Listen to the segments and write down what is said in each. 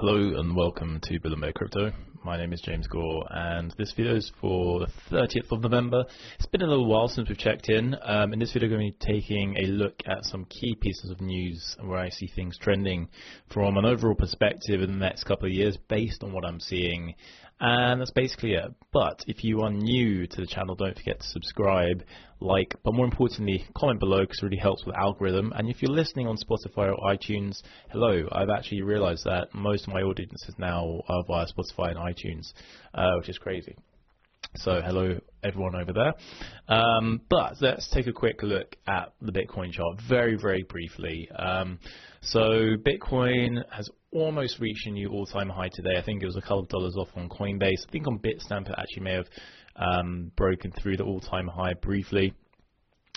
Hello and welcome to Bear Crypto. My name is James Gore and this video is for the 30th of November. It's been a little while since we've checked in. Um, in this video, I'm going to be taking a look at some key pieces of news where I see things trending from an overall perspective in the next couple of years based on what I'm seeing and that's basically it. But if you are new to the channel, don't forget to subscribe, like, but more importantly, comment below because it really helps with algorithm. And if you're listening on Spotify or iTunes, hello, I've actually realized that most of my audience is now uh, via Spotify and iTunes, uh, which is crazy. So hello everyone over there. Um, but let's take a quick look at the Bitcoin chart very, very briefly. Um, so Bitcoin has almost reached a new all-time high today. I think it was a couple of dollars off on Coinbase. I think on Bitstamp it actually may have um, broken through the all-time high briefly.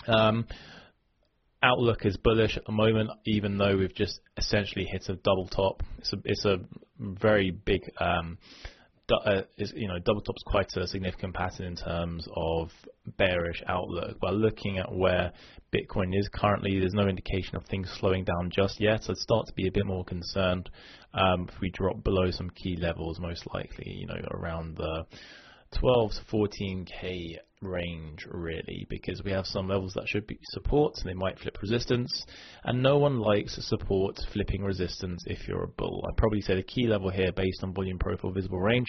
Um, outlook is bullish at the moment, even though we've just essentially hit a double top. It's a, it's a very big um, uh, is, you know, double top's quite a significant pattern in terms of bearish outlook. But looking at where Bitcoin is currently, there's no indication of things slowing down just yet. So I'd start to be a bit more concerned um, if we drop below some key levels, most likely, you know, around the 12 to 14k range really because we have some levels that should be support and they might flip resistance and no one likes a support flipping resistance if you're a bull. I'd probably say the key level here based on volume profile visible range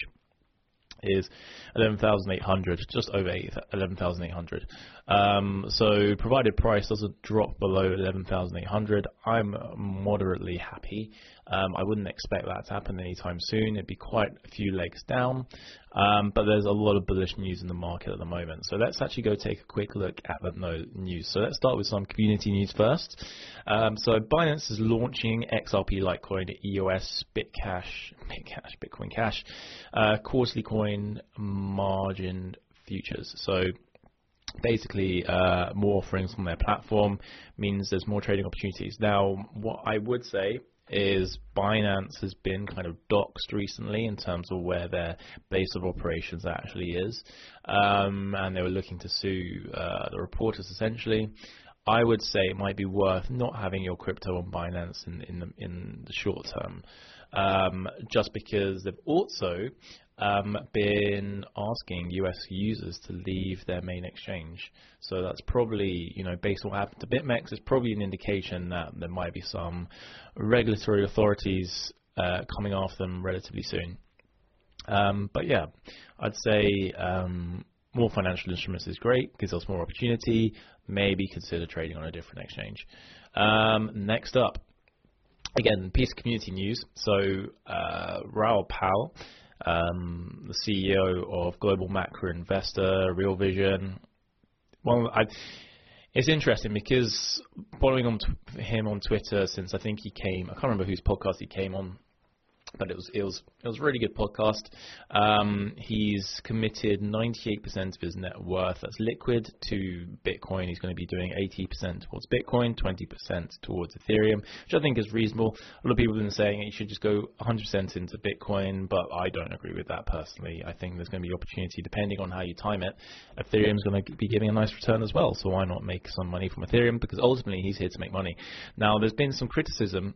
is 11,800, just over 11,800. Um, so provided price doesn't drop below 11,800, I'm moderately happy. Um, I wouldn't expect that to happen anytime soon. It'd be quite a few legs down, um, but there's a lot of bullish news in the market at the moment. So let's actually go take a quick look at the news. So let's start with some community news first. Um, so Binance is launching XRP Litecoin, EOS, Bitcash, Bitcash, Bitcoin Cash, uh, quarterly coin margin futures. So basically uh, more offerings on their platform means there's more trading opportunities. Now, what I would say is Binance has been kind of doxed recently in terms of where their base of operations actually is, um, and they were looking to sue uh, the reporters essentially. I would say it might be worth not having your crypto on Binance in in the, in the short term, um, just because they've also um, been asking US users to leave their main exchange. So that's probably, you know, based on what happened to BitMEX, it's probably an indication that there might be some regulatory authorities uh, coming after them relatively soon. Um, but yeah, I'd say um, more financial instruments is great, gives us more opportunity. Maybe consider trading on a different exchange. Um, next up, again, piece of community news. So uh, Raoul Pal um, the CEO of Global Macro Investor, Real Vision. Well, I, it's interesting because following on him on Twitter since I think he came, I can't remember whose podcast he came on but it was it was it was a really good podcast. Um, he's committed 98% of his net worth that's liquid to Bitcoin. He's going to be doing 80% towards Bitcoin, 20% towards Ethereum, which I think is reasonable. A lot of people have been saying you should just go 100% into Bitcoin, but I don't agree with that personally. I think there's going to be opportunity depending on how you time it. Ethereum is going to be giving a nice return as well, so why not make some money from Ethereum? Because ultimately he's here to make money. Now, there's been some criticism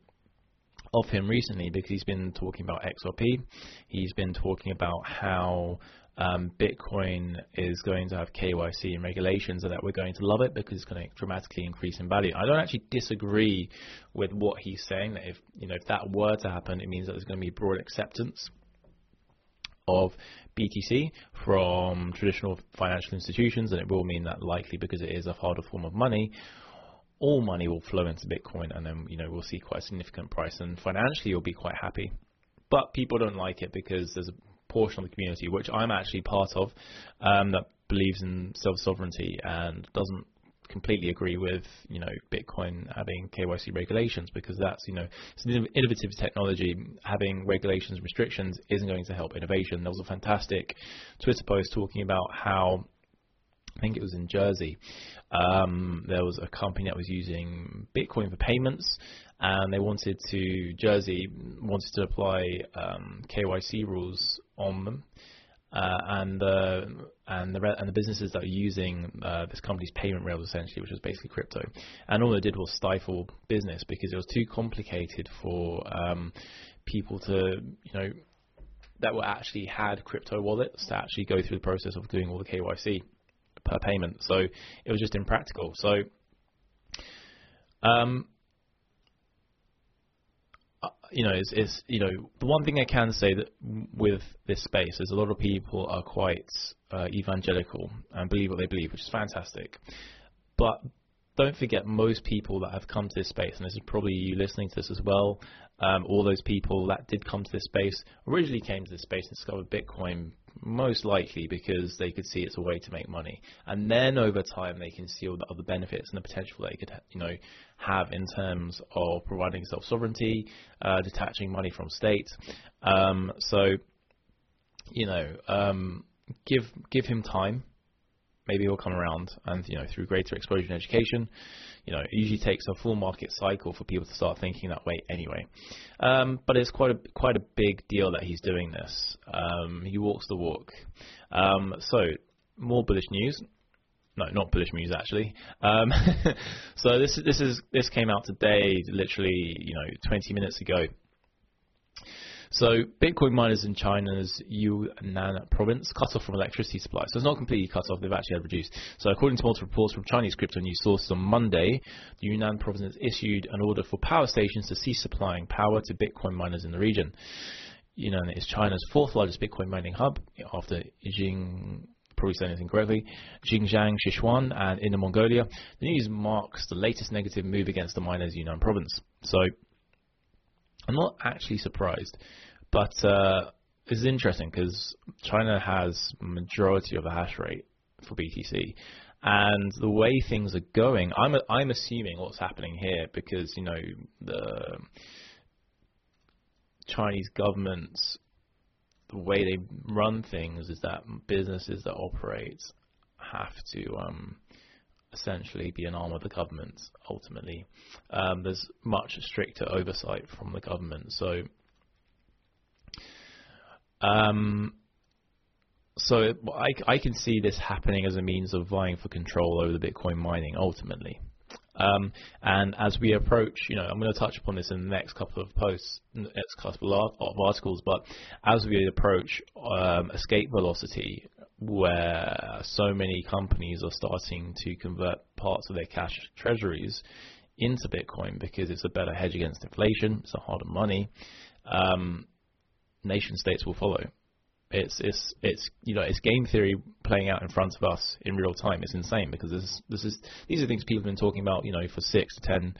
of him recently because he's been talking about XRP. He's been talking about how um, Bitcoin is going to have KYC and regulations and that we're going to love it because it's going to dramatically increase in value. I don't actually disagree with what he's saying that if you know if that were to happen, it means that there's going to be broad acceptance of BTC from traditional financial institutions, and it will mean that likely because it is a harder form of money, all money will flow into Bitcoin, and then you know we'll see quite a significant price, and financially you'll be quite happy. But people don't like it because there's a portion of the community, which I'm actually part of, um, that believes in self sovereignty and doesn't completely agree with you know Bitcoin having KYC regulations because that's you know it's an innovative technology. Having regulations and restrictions isn't going to help innovation. There was a fantastic Twitter post talking about how I think it was in Jersey. Um, there was a company that was using Bitcoin for payments, and they wanted to Jersey wanted to apply um, KYC rules on them. Uh, and uh, and the and the businesses that are using uh, this company's payment rails essentially, which was basically crypto, and all they did was stifle business because it was too complicated for um, people to you know that were actually had crypto wallets to actually go through the process of doing all the KYC per payment. So it was just impractical. So um, uh, you know, it's, it's, you know the one thing I can say that with this space is a lot of people are quite uh, evangelical and believe what they believe, which is fantastic. But don't forget, most people that have come to this space, and this is probably you listening to this as well, um, all those people that did come to this space originally came to this space and discovered Bitcoin most likely because they could see it's a way to make money. And then over time, they can see all the other benefits and the potential they could, you know, have in terms of providing self-sovereignty, uh, detaching money from state. Um, so, you know, um, give give him time maybe he'll come around and you know through greater exposure and education you know it usually takes a full market cycle for people to start thinking that way anyway um, but it's quite a quite a big deal that he's doing this um, he walks the walk um, so more bullish news no, not bullish news actually. Um, so this this is this came out today, literally you know 20 minutes ago. So Bitcoin miners in China's Yunnan province cut off from electricity supply. So it's not completely cut off, they've actually had reduced. So according to multiple reports from Chinese crypto news sources on Monday, the Yunnan province issued an order for power stations to cease supplying power to Bitcoin miners in the region. Yunnan is China's fourth largest Bitcoin mining hub after Jing probably saying this incorrectly, Xinjiang, Sichuan, and Inner Mongolia. The news marks the latest negative move against the miners' in Yunnan province. So I'm not actually surprised, but uh, it's interesting because China has majority of the hash rate for BTC, and the way things are going, I'm I'm assuming what's happening here because you know the Chinese government's the way they run things is that businesses that operate have to um, essentially be an arm of the government ultimately. Um, there's much stricter oversight from the government. So, um, so I, I can see this happening as a means of vying for control over the Bitcoin mining ultimately. Um, and as we approach, you know, I'm going to touch upon this in the next couple of posts, next couple of articles, but as we approach um, escape velocity, where so many companies are starting to convert parts of their cash treasuries into Bitcoin because it's a better hedge against inflation, it's a harder money, um, nation states will follow. It's it's it's you know it's game theory playing out in front of us in real time. It's insane because this this is these are things people have been talking about you know for six to ten,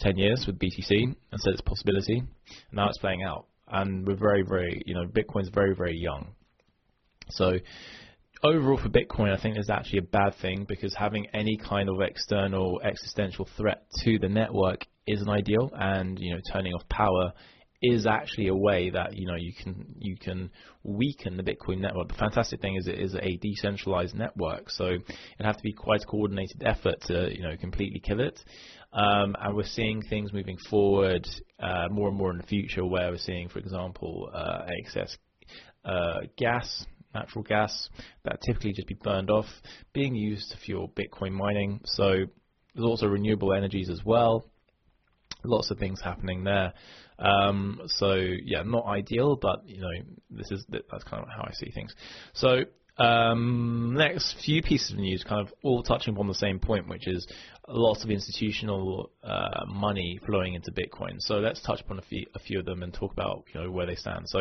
10 years with BTC and said it's a possibility. And now it's playing out, and we're very very you know Bitcoin's very very young. So overall for Bitcoin, I think is actually a bad thing because having any kind of external existential threat to the network isn't ideal, and you know turning off power is actually a way that you know you can you can weaken the Bitcoin network. The fantastic thing is it is a decentralized network, so it'd have to be quite a coordinated effort to you know completely kill it. Um, and we're seeing things moving forward uh, more and more in the future, where we're seeing, for example, uh, excess uh, gas natural gas that typically just be burned off, being used to fuel Bitcoin mining. So there's also renewable energies as well. Lots of things happening there. Um, so yeah, not ideal, but you know this is that's kind of how I see things. So um, next few pieces of news, kind of all touching upon the same point, which is lots of institutional uh, money flowing into Bitcoin. So let's touch upon a few, a few of them and talk about you know where they stand. So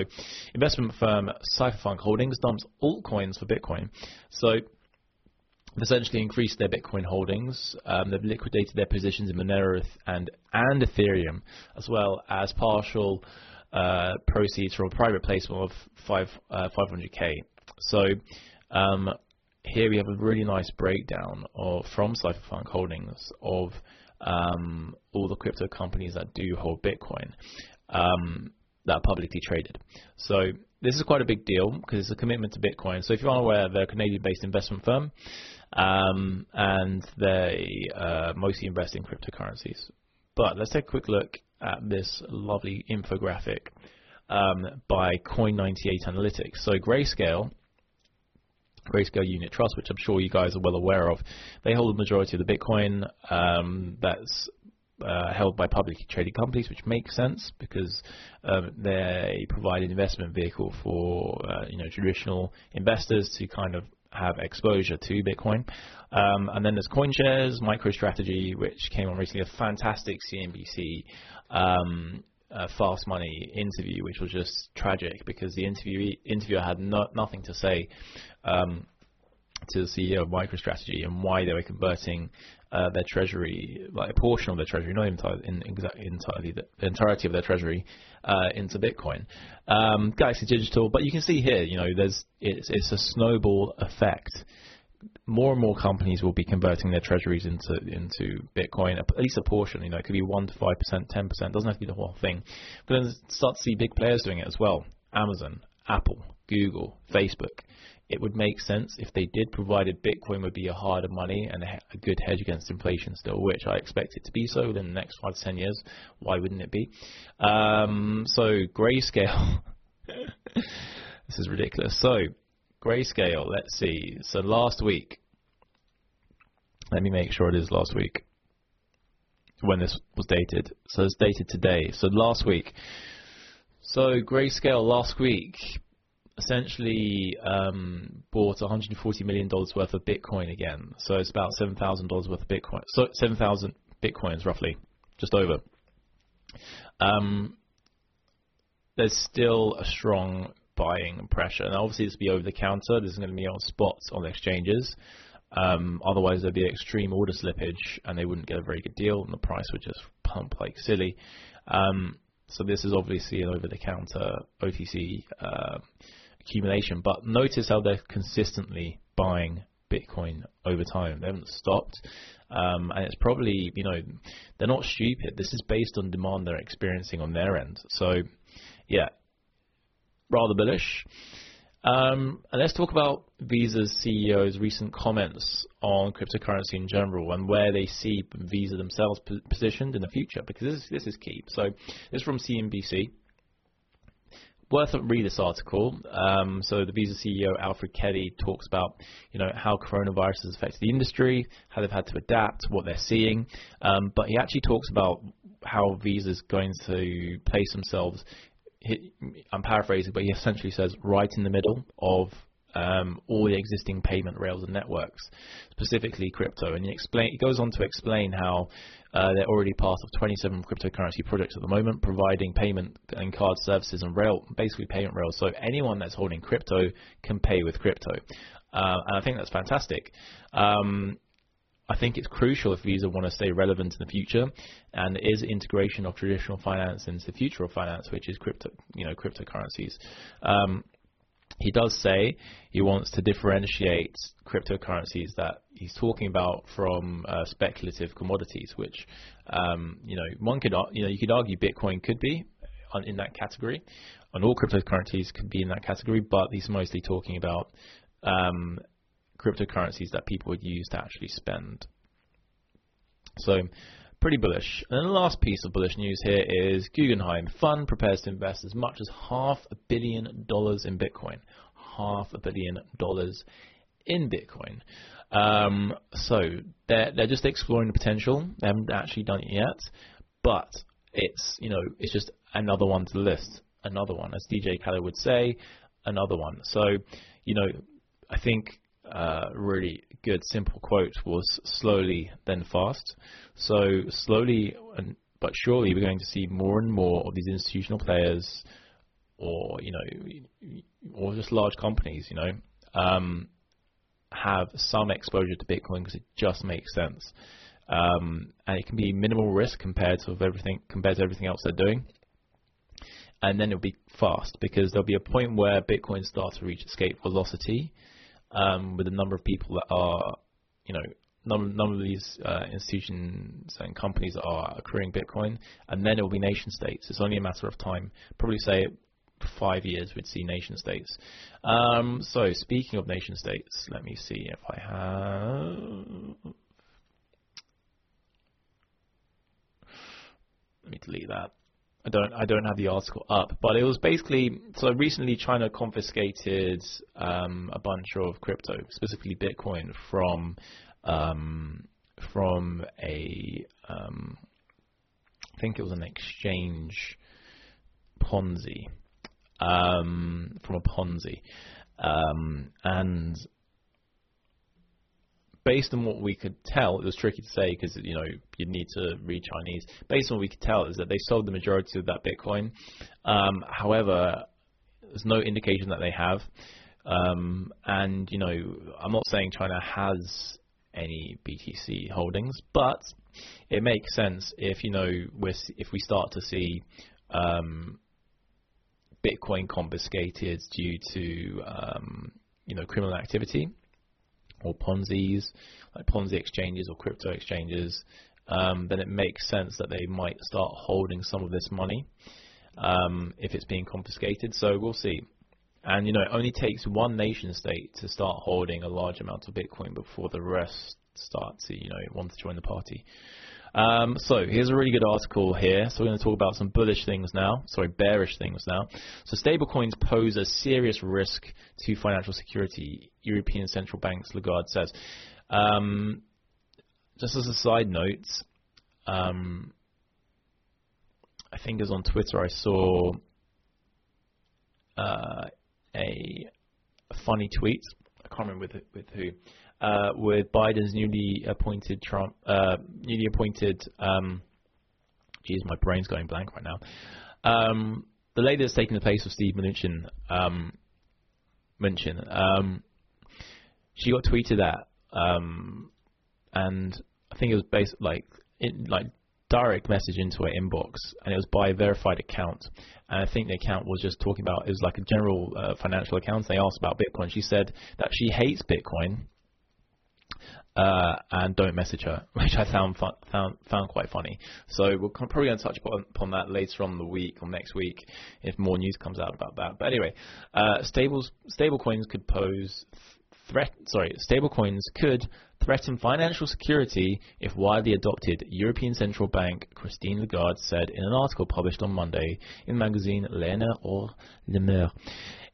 investment firm Cypherpunk Holdings dumps altcoins for Bitcoin. So they've essentially increased their Bitcoin holdings. Um, they've liquidated their positions in Monero and and Ethereum, as well as partial uh, proceeds from a private placement of five, uh, 500k. So um, here we have a really nice breakdown of from Cypherpunk Holdings of um, all the crypto companies that do hold Bitcoin um, that are publicly traded. So this is quite a big deal because it's a commitment to Bitcoin. So if you aren't aware, they're a Canadian-based investment firm, um, and they uh, mostly invest in cryptocurrencies. But let's take a quick look at this lovely infographic um, by Coin98 Analytics. So Grayscale Grayscale Unit Trust, which I'm sure you guys are well aware of. They hold the majority of the Bitcoin. Um, that's uh, held by publicly traded companies, which makes sense because um, they provide an investment vehicle for uh, you know traditional investors to kind of have exposure to Bitcoin. Um, and then there's CoinShares, MicroStrategy, which came on recently, a fantastic CNBC um, uh, Fast Money interview, which was just tragic because the interview interviewer had no, nothing to say um, to the CEO of MicroStrategy and why they were converting uh, their treasury, like a portion of their treasury, not entirely, in, entirely the entirety of their treasury, uh, into Bitcoin. Um, Galaxy Digital, but you can see here, you know, there's it's, it's a snowball effect. More and more companies will be converting their treasuries into into Bitcoin, at least a portion. You know, it could be one to five percent, ten percent. Doesn't have to be the whole thing. But then start to see big players doing it as well. Amazon, Apple, Google, Facebook it would make sense if they did, provided Bitcoin would be a harder money and a good hedge against inflation still, which I expect it to be so within the next five to ten years. Why wouldn't it be? Um, so grayscale. this is ridiculous. So grayscale. Let's see. So last week. Let me make sure it is last week when this was dated. So it's dated today. So last week. So grayscale last week essentially um, bought 140 million dollars worth of Bitcoin again. So it's about seven thousand dollars worth of Bitcoin. So seven thousand Bitcoins roughly, just over. Um, there's still a strong buying pressure, and obviously this will be over the counter. This is going to be on spots on exchanges. Um, otherwise, there'd be extreme order slippage, and they wouldn't get a very good deal, and the price would just pump like silly. Um, so this is obviously an over-the-counter OTC uh, accumulation. But notice how they're consistently buying Bitcoin over time. They haven't stopped. Um, and it's probably, you know, they're not stupid. This is based on demand they're experiencing on their end. So, yeah, rather bullish. Um, and let's talk about Visa's CEO's recent comments on cryptocurrency in general and where they see Visa themselves positioned in the future, because this, this is key. So, this is from CNBC worth read this article. Um, so the Visa CEO Alfred Kelly talks about you know how coronavirus has affected the industry, how they've had to adapt, what they're seeing. Um, but he actually talks about how Visa's going to place themselves. I'm paraphrasing, but he essentially says right in the middle of um, all the existing payment rails and networks, specifically crypto. And he explain he goes on to explain how uh, they're already part of 27 cryptocurrency projects at the moment, providing payment and card services and rail, basically payment rails. So anyone that's holding crypto can pay with crypto, uh, and I think that's fantastic. Um, I think it's crucial if Visa want to stay relevant in the future, and is integration of traditional finance into the future of finance, which is crypto, you know, cryptocurrencies. Um, he does say he wants to differentiate cryptocurrencies that he's talking about from uh, speculative commodities, which um, you know one could you know you could argue Bitcoin could be in that category, and all cryptocurrencies could be in that category, but he's mostly talking about um, cryptocurrencies that people would use to actually spend. So pretty bullish. And the last piece of bullish news here is Guggenheim Fund prepares to invest as much as half a billion dollars in Bitcoin. Half a billion dollars in Bitcoin. Um, so they're they're just exploring the potential. They haven't actually done it yet, but it's you know it's just another one to the list. Another one, as DJ Khaled would say, another one. So you know I think uh, really good simple quote was slowly then fast. So slowly and but surely we're going to see more and more of these institutional players, or you know, or just large companies, you know, um, have some exposure to Bitcoin because it just makes sense, um, and it can be minimal risk compared to everything compared to everything else they're doing. And then it'll be fast because there'll be a point where Bitcoin starts to reach escape velocity, um, with the number of people that are, you know, none, none of these uh, institutions and companies that are accruing Bitcoin, and then it will be nation states. It's only a matter of time. Probably say five years we'd see nation states. Um, so speaking of nation states, let me see if I have. Let me delete that. I don't I don't have the article up, but it was basically so recently China confiscated um, a bunch of crypto, specifically Bitcoin, from um, from a um, think it was an exchange Ponzi um, from a Ponzi, um, and based on what we could tell, it was tricky to say because you know you'd need to read Chinese. Based on what we could tell, is that they sold the majority of that Bitcoin. Um, however, there's no indication that they have. Um, and you know, I'm not saying China has any BTC holdings, but it makes sense if you know we if we start to see um, Bitcoin confiscated due to um, you know criminal activity or Ponzi's, like Ponzi exchanges or crypto exchanges, um, then it makes sense that they might start holding some of this money um, if it's being confiscated. So we'll see. And you know, it only takes one nation state to start holding a large amount of Bitcoin before the rest start to, you know, want to join the party. Um, so here's a really good article here. So we're going to talk about some bullish things now. Sorry, bearish things now. So stablecoins pose a serious risk to financial security. European Central Bank's Lagarde says. Um, just as a side note, um, I think it was on Twitter I saw uh, a, a funny tweet. I can't remember with with who. Uh, with Biden's newly appointed Trump, uh, newly appointed. Um, geez, my brain's going blank right now. Um, the lady that's taking the place of Steve Mnuchin, um, Mnuchin, um, she got tweeted at, um, and I think it was based like it, like direct message into her inbox, and it was by a verified account. And I think the account was just talking about it was like a general uh, financial account. They asked about Bitcoin. She said that she hates Bitcoin. Uh, and don't message her, which I found found found quite funny. So we're probably going to touch upon, upon, that later on the week or next week if more news comes out about that. But anyway, uh, stables stable coins could pose threat. Sorry, stable coins could threaten financial security if widely adopted, European Central Bank Christine Lagarde said in an article published on Monday in the magazine L'Avenir or Le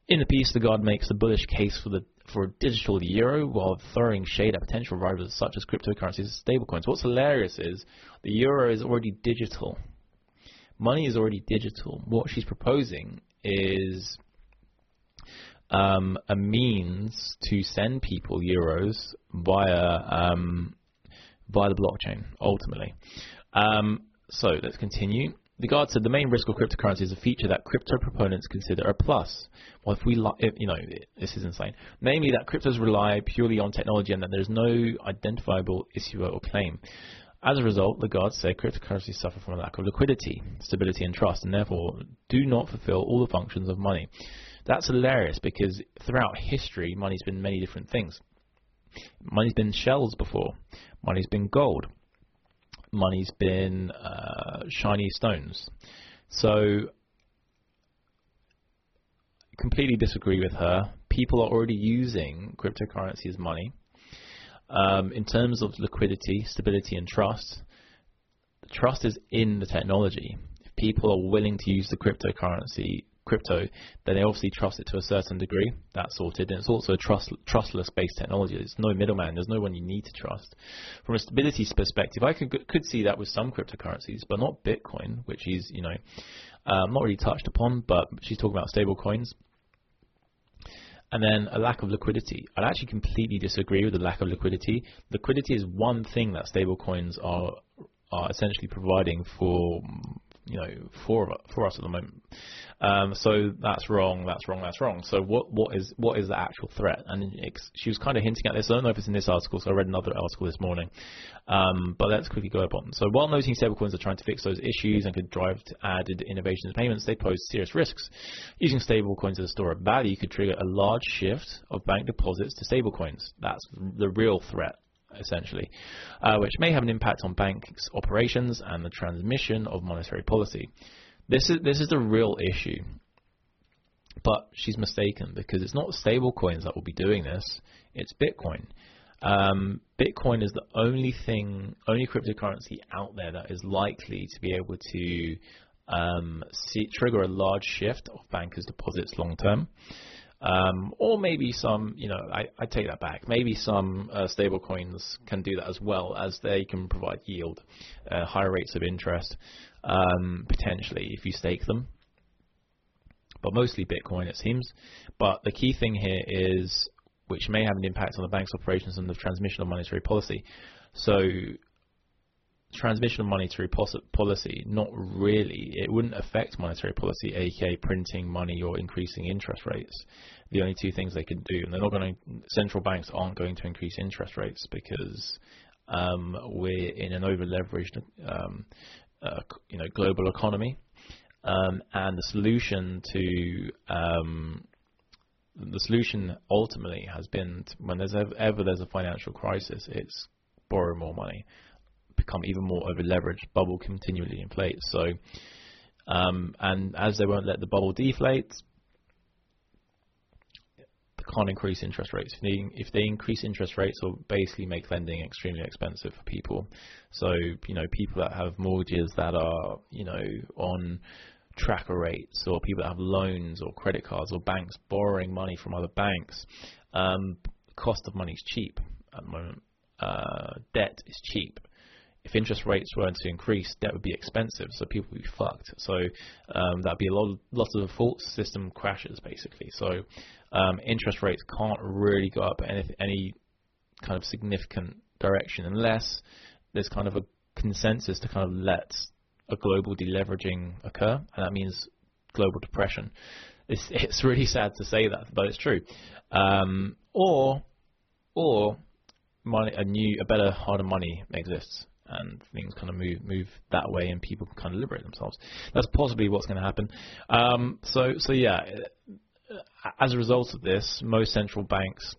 In the piece, Lagarde makes the bullish case for the for a digital euro while throwing shade at potential rivals such as cryptocurrencies and stablecoins. What's hilarious is the euro is already digital. Money is already digital. What she's proposing is um, a means to send people euros via um, via the blockchain. Ultimately, um, so let's continue. Lagarde said the main risk of cryptocurrency is a feature that crypto proponents consider a plus. Well, if we, if, you know, this is insane. Namely, that cryptos rely purely on technology and that there is no identifiable issuer or claim. As a result, Lagarde say cryptocurrencies suffer from a lack of liquidity, stability, and trust, and therefore do not fulfill all the functions of money. That's hilarious because throughout history, money's been many different things. Money's been shells before. Money's been gold. Money's been uh, shiny stones. So, completely disagree with her. People are already using cryptocurrency as money. Um, in terms of liquidity, stability, and trust, the trust is in the technology. If people are willing to use the cryptocurrency crypto, then they obviously trust it to a certain degree. That's sorted. And it's also a trust, trustless based technology. There's no middleman. There's no one you need to trust. From a stability perspective, I could, could see that with some cryptocurrencies, but not Bitcoin, which is, you know, um, not really touched upon, but she's talking about stable coins. And then a lack of liquidity. I'd actually completely disagree with the lack of liquidity. Liquidity is one thing that stablecoins are are essentially providing for you know for for us at the moment. Um, so that's wrong, that's wrong, that's wrong. So what what is what is the actual threat? And she was kind of hinting at this. I don't know if it's in this article. So I read another article this morning. Um, but let's quickly go up on. So while noting stablecoins are trying to fix those issues and could drive added innovations in payments, they pose serious risks. Using stablecoins as a store of value could trigger a large shift of bank deposits to stablecoins. That's the real threat essentially, uh, which may have an impact on banks' operations and the transmission of monetary policy. This is this is the real issue. But she's mistaken because it's not stable coins that will be doing this. It's Bitcoin. Um, Bitcoin is the only thing, only cryptocurrency out there that is likely to be able to um, see, trigger a large shift of bankers' deposits long term. Um, or maybe some, you know, I, I take that back. Maybe some uh, stable coins can do that as well as they can provide yield, uh, higher rates of interest. Um, potentially if you stake them. But mostly Bitcoin, it seems. But the key thing here is, which may have an impact on the bank's operations and the transmission of monetary policy. So transmission of monetary policy, not really. It wouldn't affect monetary policy, aka printing money or increasing interest rates. The only two things they can do, and they're not going. Central banks aren't going to increase interest rates because um, we're in an over-leveraged, um, uh, you know, global economy, um, and the solution to um, the solution ultimately has been to, when there's ever, ever there's a financial crisis, it's borrow more money become even more over leveraged, bubble continually inflates. So, um, and as they won't let the bubble deflate, can't increase interest rates. If they, if they increase interest rates, will basically make lending extremely expensive for people. So, you know, people that have mortgages that are, you know, on tracker rates, or people that have loans or credit cards, or banks borrowing money from other banks, um, cost of money is cheap at the moment. Uh, debt is cheap if interest rates weren't to increase, that would be expensive, so people would be fucked. So um, that'd be a lot, lots of default system crashes basically. So um, interest rates can't really go up any, any kind of significant direction unless there's kind of a consensus to kind of let a global deleveraging occur, and that means global depression. It's, it's really sad to say that, but it's true. Um, or or money, a new, a better, harder money exists and things kind of move move that way, and people can kind of liberate themselves. That's possibly what's going to happen. Um, so so yeah, as a result of this, most central banks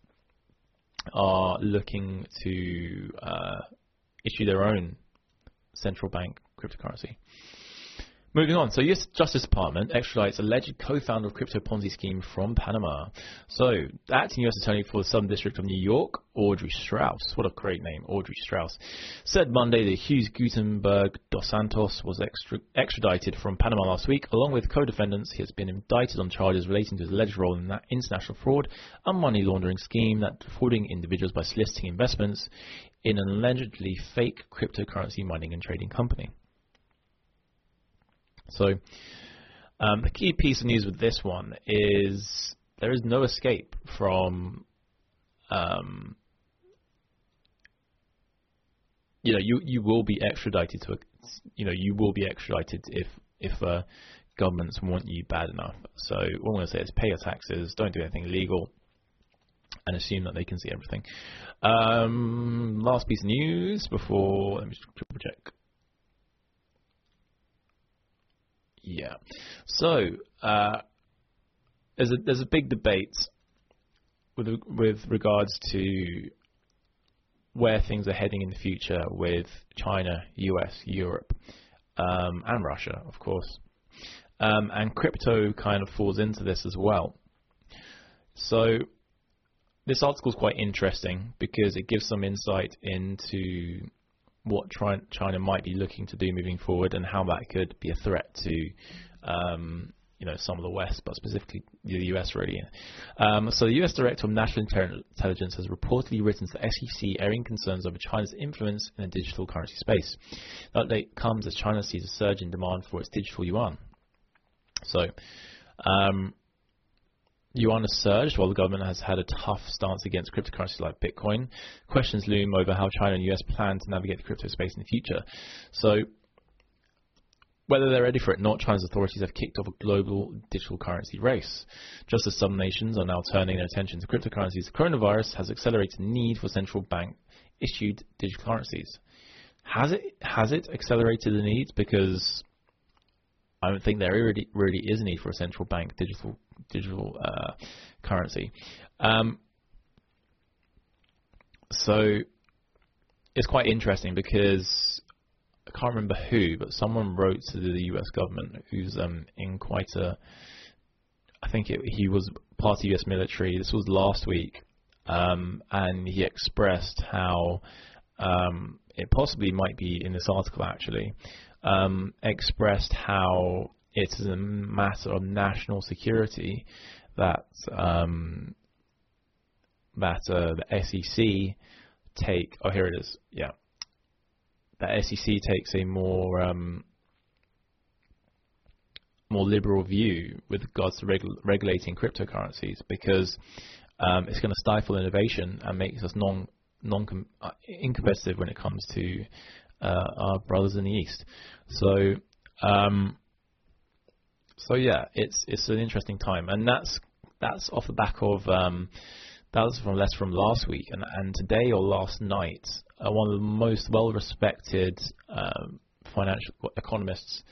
are looking to uh, issue their own central bank cryptocurrency. Moving on, so U.S. Justice Department extradites alleged co-founder of crypto Ponzi scheme from Panama. So, acting U.S. Attorney for the Southern District of New York, Audrey Strauss, what a great name, Audrey Strauss, said Monday that Hughes Gutenberg dos Santos was extra- extradited from Panama last week. Along with co-defendants, he has been indicted on charges relating to his alleged role in that international fraud and money laundering scheme that defrauding individuals by soliciting investments in an allegedly fake cryptocurrency mining and trading company. So um, the key piece of news with this one is there is no escape from um, you know you you will be extradited to you know you will be extradited if if uh, governments want you bad enough. So what I'm going to say is pay your taxes, don't do anything illegal, and assume that they can see everything. Um, last piece of news before let me just triple check. Yeah. So uh, there's a there's a big debate with with regards to where things are heading in the future with China, US, Europe, um, and Russia, of course. Um, and crypto kind of falls into this as well. So this article is quite interesting because it gives some insight into what China might be looking to do moving forward and how that could be a threat to um, you know some of the West, but specifically the US really. Um, so the US Director of National Intelligence has reportedly written to the SEC airing concerns over China's influence in the digital currency space. The update comes as China sees a surge in demand for its digital yuan. So um, yuan has surged while the government has had a tough stance against cryptocurrencies like Bitcoin. Questions loom over how China and US plan to navigate the crypto space in the future. So, whether they're ready for it or not, China's authorities have kicked off a global digital currency race. Just as some nations are now turning their attention to cryptocurrencies, the coronavirus has accelerated the need for central bank issued digital currencies. Has it has it accelerated the need? Because I don't think there really, really is a need for a central bank digital digital uh, currency. Um, so it's quite interesting because I can't remember who, but someone wrote to the U.S. government who's um, in quite a. I think it, he was part of the U.S. military. This was last week, um, and he expressed how um, it possibly might be in this article actually um, expressed how it is a matter of national security that um, that uh, the SEC take. Oh, here it is. Yeah, the SEC takes a more um, more liberal view with regards to regu- regulating cryptocurrencies because um, it's going to stifle innovation and makes us non non uh, incompetitive when it comes to uh, our brothers in the east. So um, so yeah, it's it's an interesting time, and that's that's off the back of um, that was from less from last week, and and today or last night, uh, one of the most well-respected um, financial economists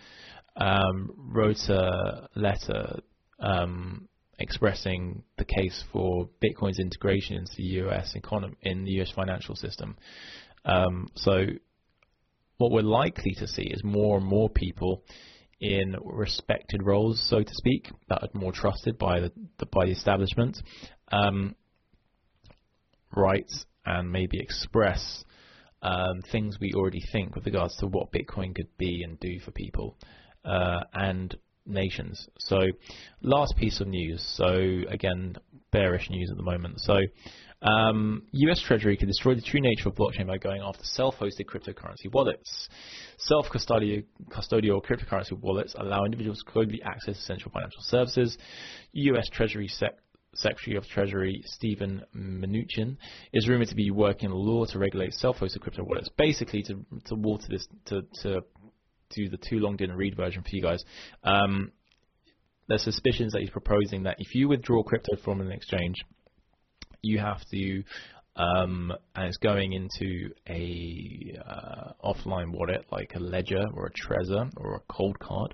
um, wrote a letter um, expressing the case for Bitcoin's integration into the U.S. economy in the U.S. financial system. Um, so, what we're likely to see is more and more people in respected roles, so to speak, that are more trusted by the, the by the establishment, um, write and maybe express um, things we already think with regards to what Bitcoin could be and do for people uh, and nations. So, last piece of news. So again, bearish news at the moment. So um, US Treasury can destroy the true nature of blockchain by going after self-hosted cryptocurrency wallets. Self-custodial cryptocurrency wallets allow individuals to globally access essential financial services. US Treasury Sec- Secretary of Treasury Stephen Mnuchin is rumored to be working law to regulate self-hosted crypto wallets, basically to to water this to to do the too long didn't read version for you guys. Um, there's suspicions that he's proposing that if you withdraw crypto from an exchange, you have to, um, and it's going into a uh, offline wallet like a Ledger or a Trezor or a Coldcard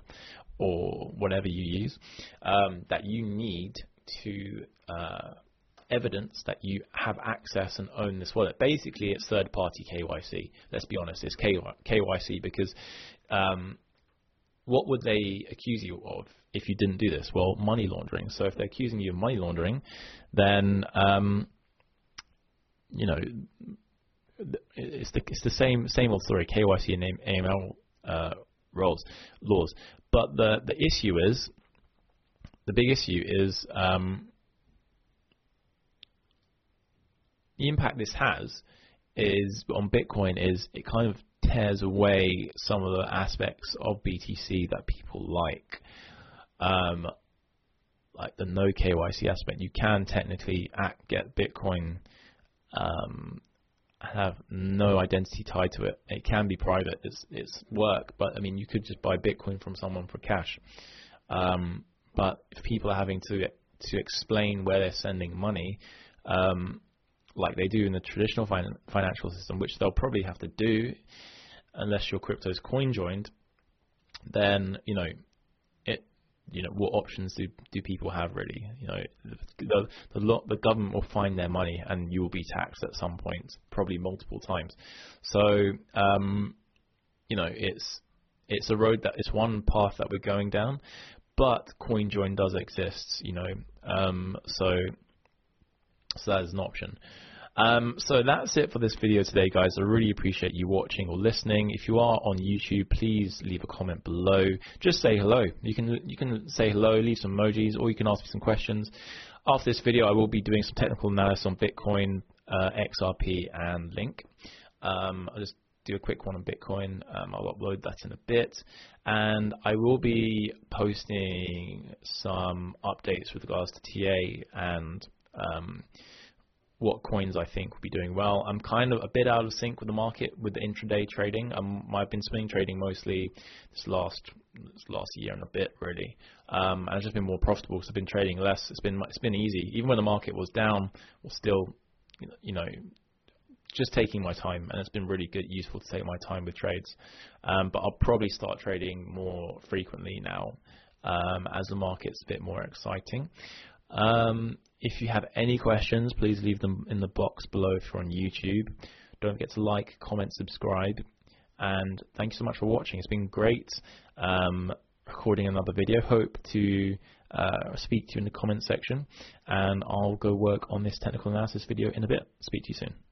or whatever you use, um, that you need to uh, evidence that you have access and own this wallet. Basically, it's third-party KYC. Let's be honest, it's KYC because um, what would they accuse you of if you didn't do this? Well, money laundering. So if they're accusing you of money laundering, then um, you know it's the it's the same same old story. KYC and AML uh, roles laws, but the the issue is the big issue is um, the impact this has is on Bitcoin is it kind of tears away some of the aspects of BTC that people like. Um, like the no KYC aspect, you can technically get Bitcoin um, have no identity tied to it. It can be private. It's it's work, but I mean, you could just buy Bitcoin from someone for cash. Um, but if people are having to to explain where they're sending money, um, like they do in the traditional fin- financial system, which they'll probably have to do unless your crypto is coin joined, then you know it. You know what options do do people have really? You know the the, lot, the government will find their money and you will be taxed at some point, probably multiple times. So um, you know it's it's a road that it's one path that we're going down, but CoinJoin does exist. You know um, so so that is an option. Um, so that's it for this video today, guys. I really appreciate you watching or listening. If you are on YouTube, please leave a comment below. Just say hello. You can you can say hello, leave some emojis, or you can ask me some questions. After this video, I will be doing some technical analysis on Bitcoin, uh, XRP, and Link. Um, I'll just do a quick one on Bitcoin. Um, I'll upload that in a bit. And I will be posting some updates with regards to TA and um, what coins I think will be doing well. I'm kind of a bit out of sync with the market with the intraday trading. Um, I've been swing trading mostly this last this last year and a bit really, um, and it's just been more profitable because I've been trading less. It's been it's been easy, even when the market was down, was still you know just taking my time, and it's been really good, useful to take my time with trades. Um, but I'll probably start trading more frequently now um, as the market's a bit more exciting. Um, if you have any questions, please leave them in the box below if you're on YouTube. Don't forget to like, comment, subscribe, and thank you so much for watching. It's been great um, recording another video. Hope to uh, speak to you in the comment section, and I'll go work on this technical analysis video in a bit. Speak to you soon.